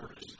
word is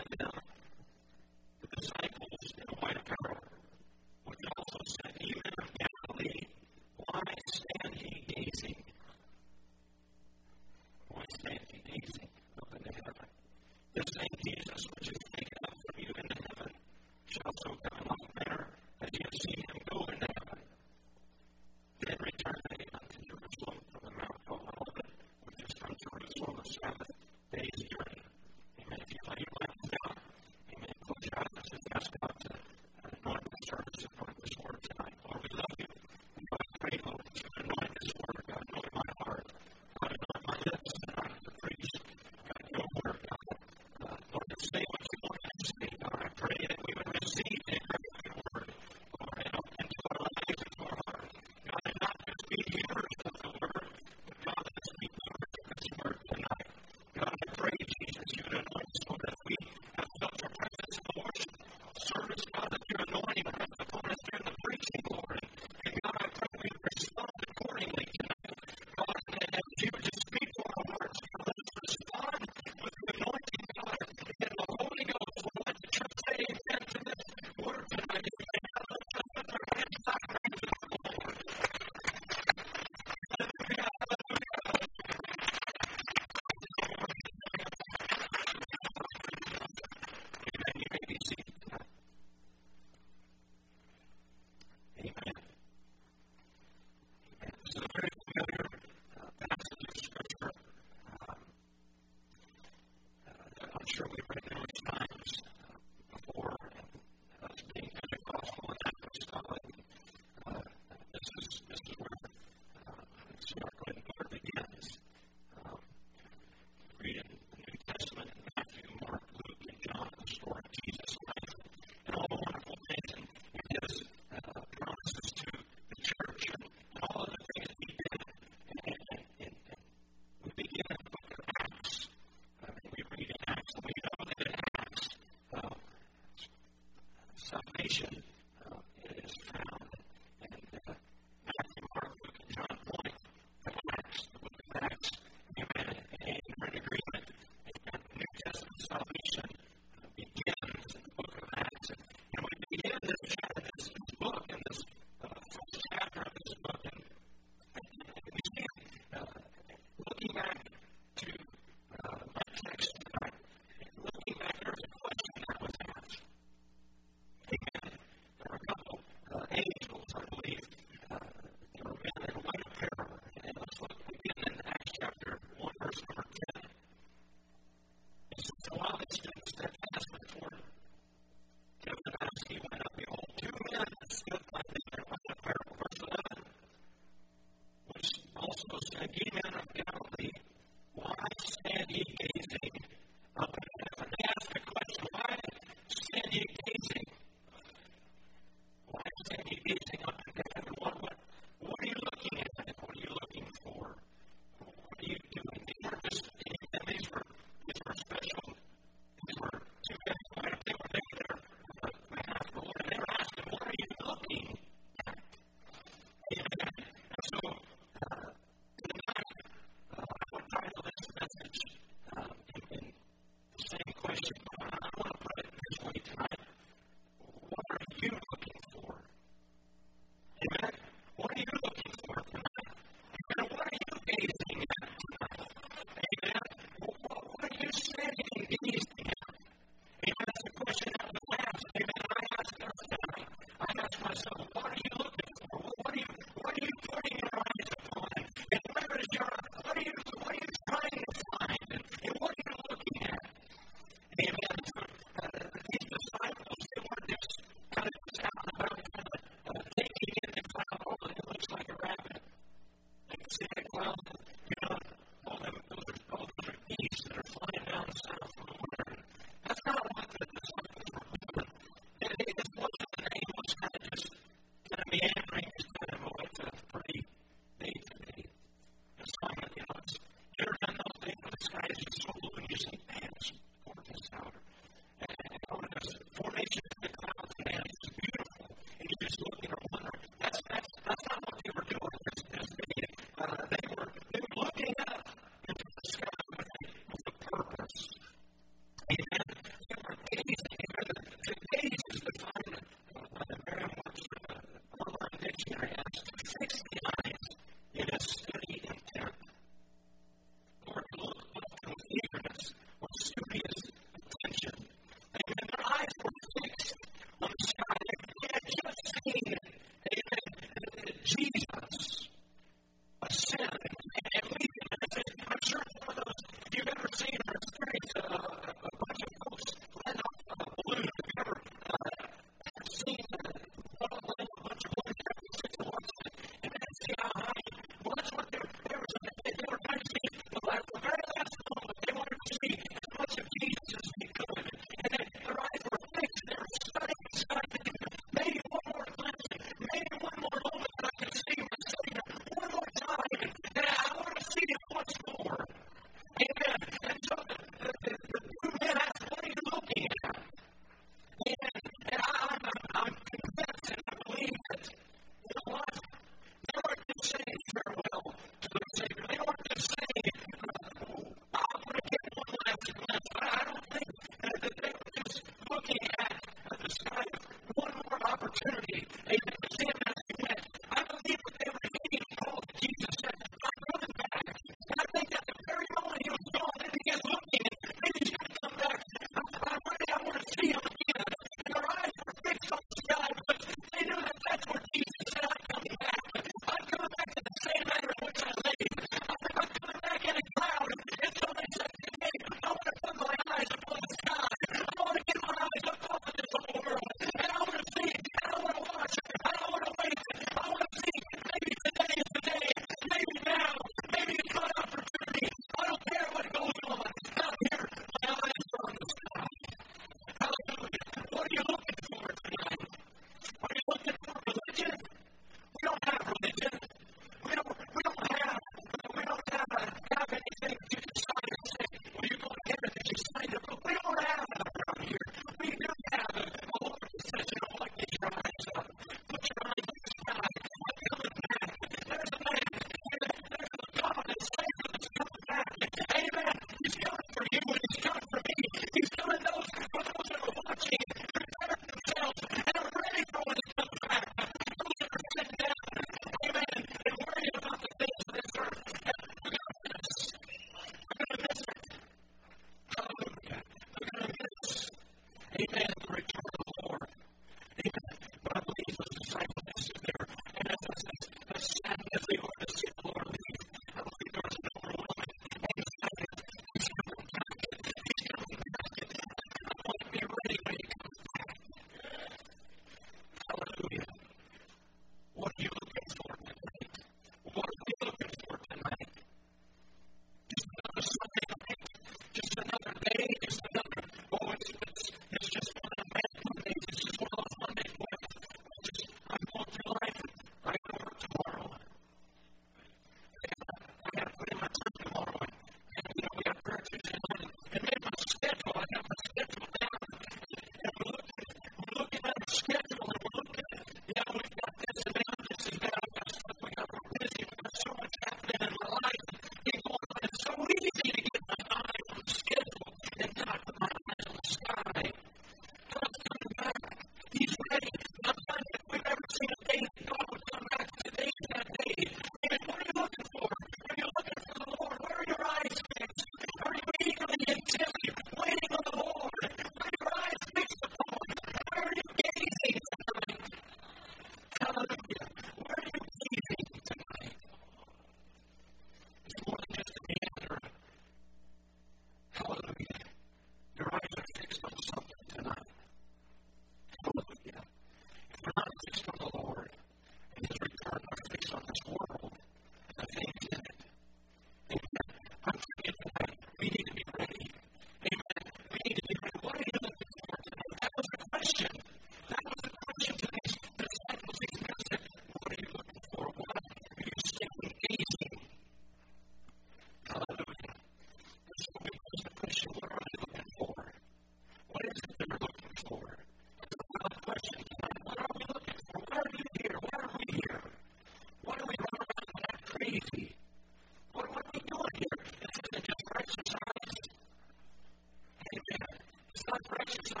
Jesus.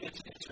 it's, it's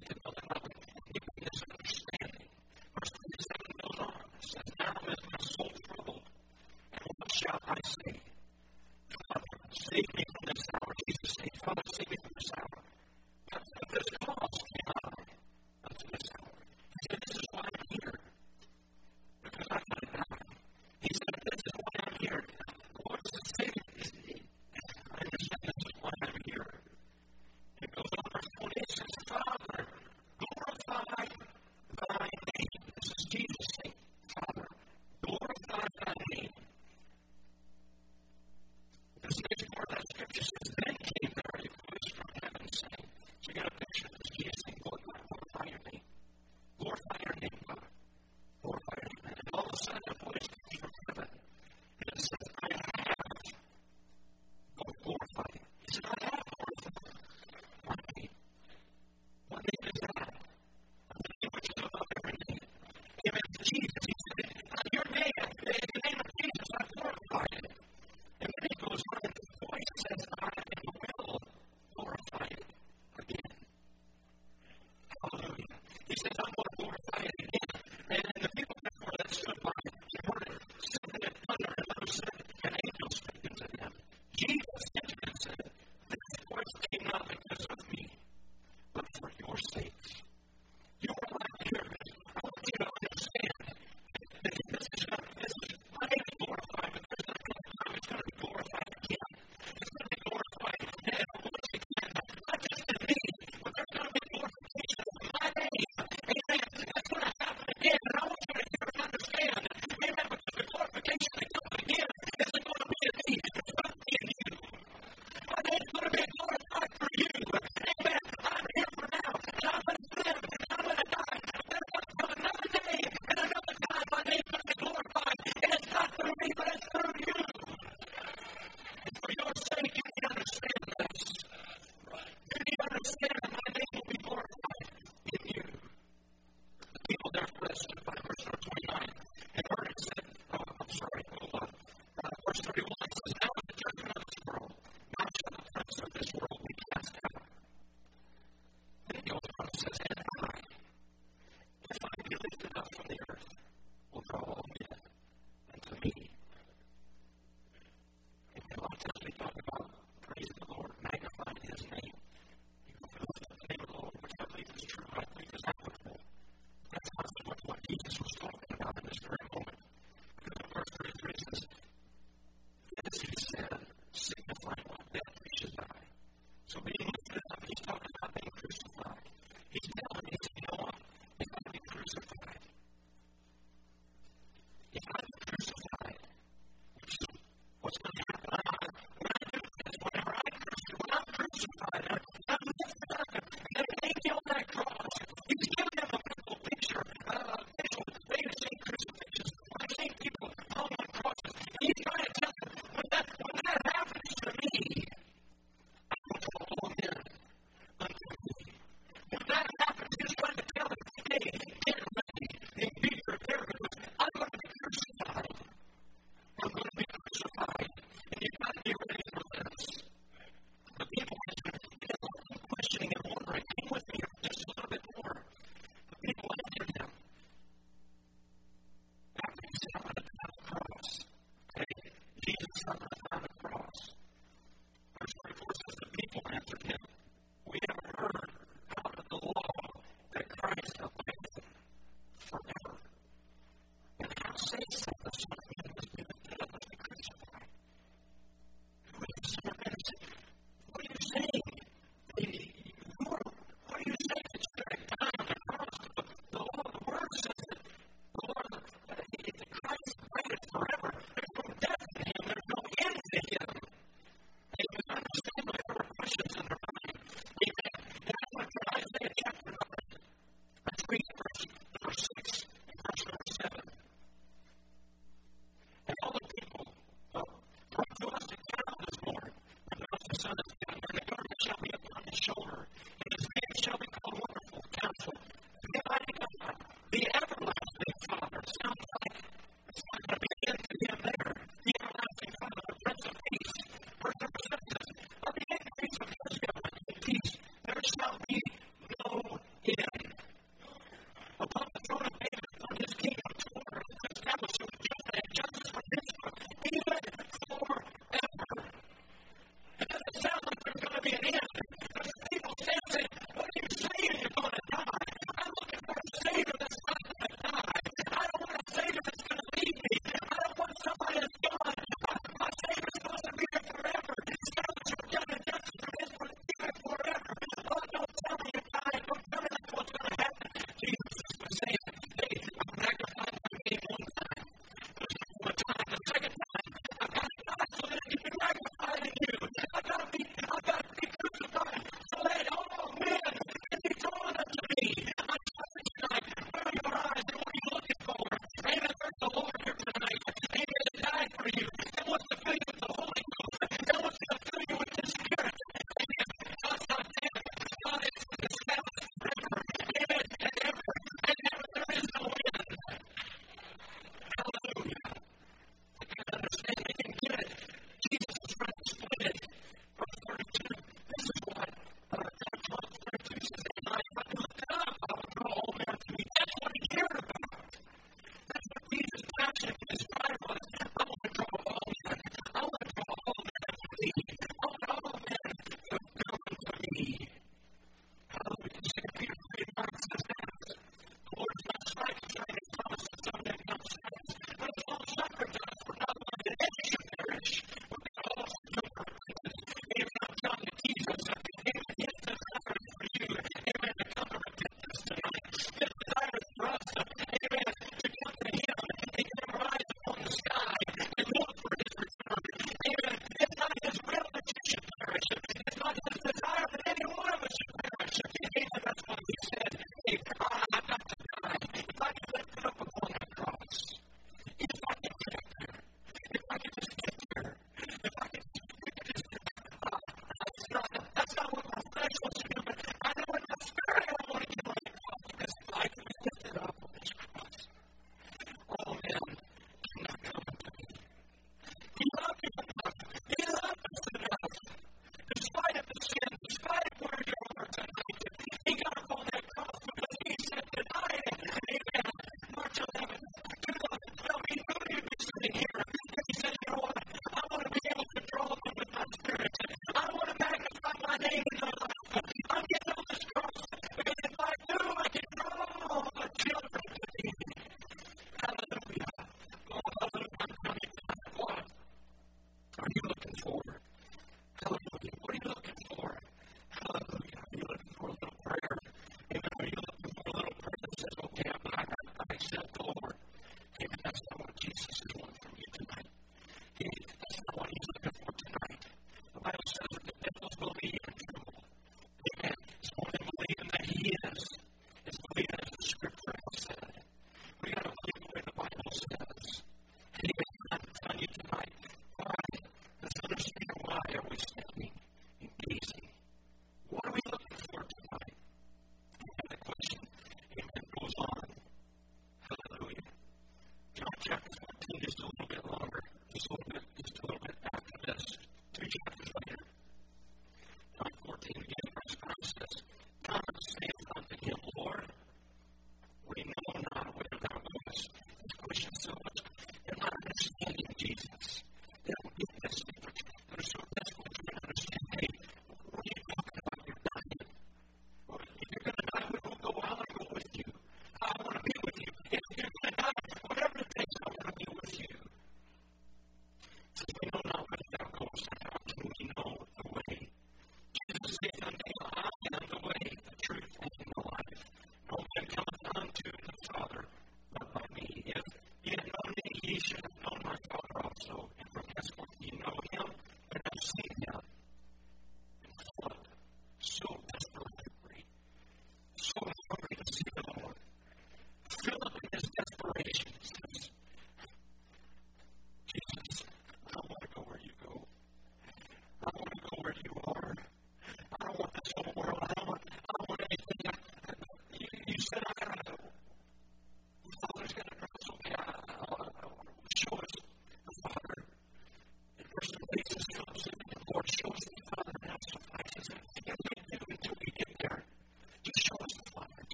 for you.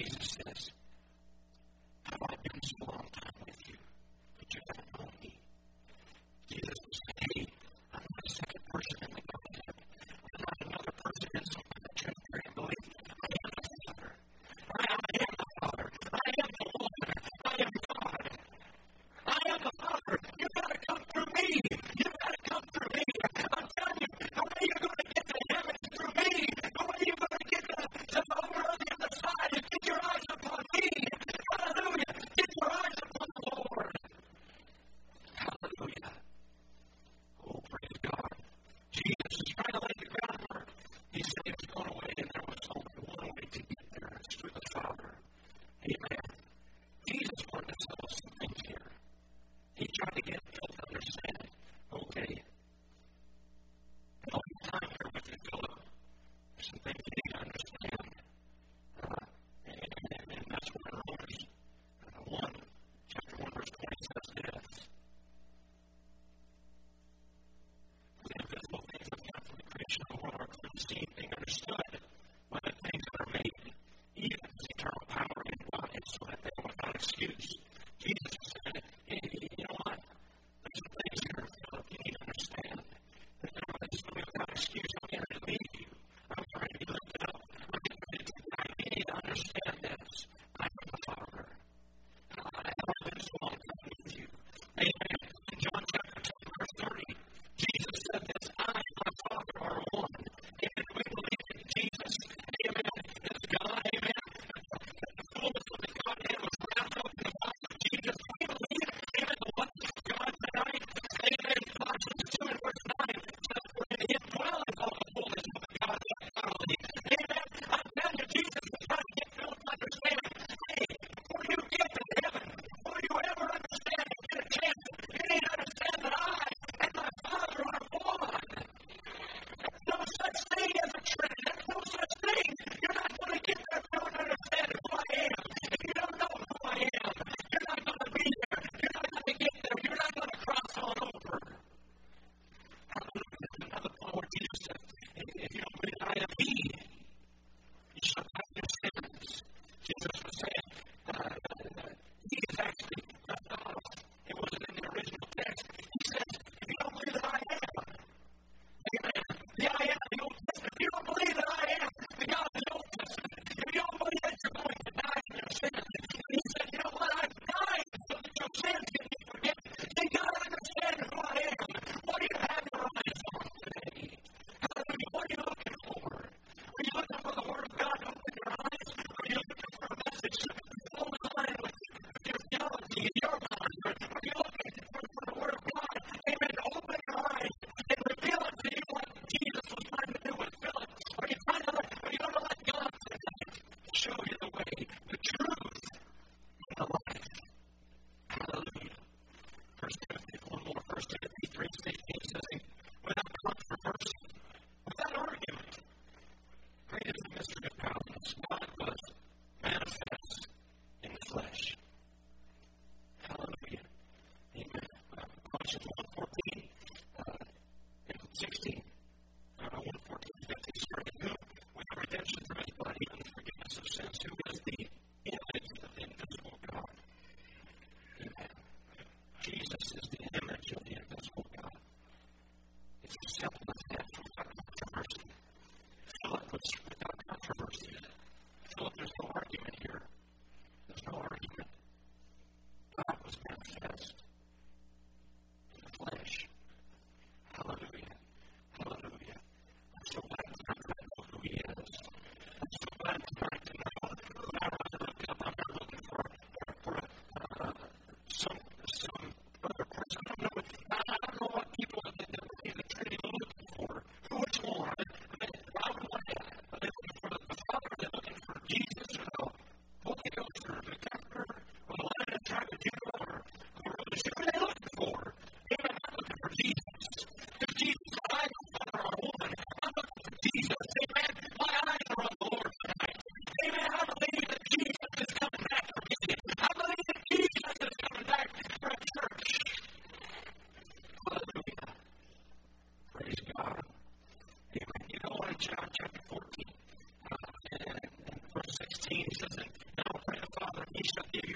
Upon me 16. He shut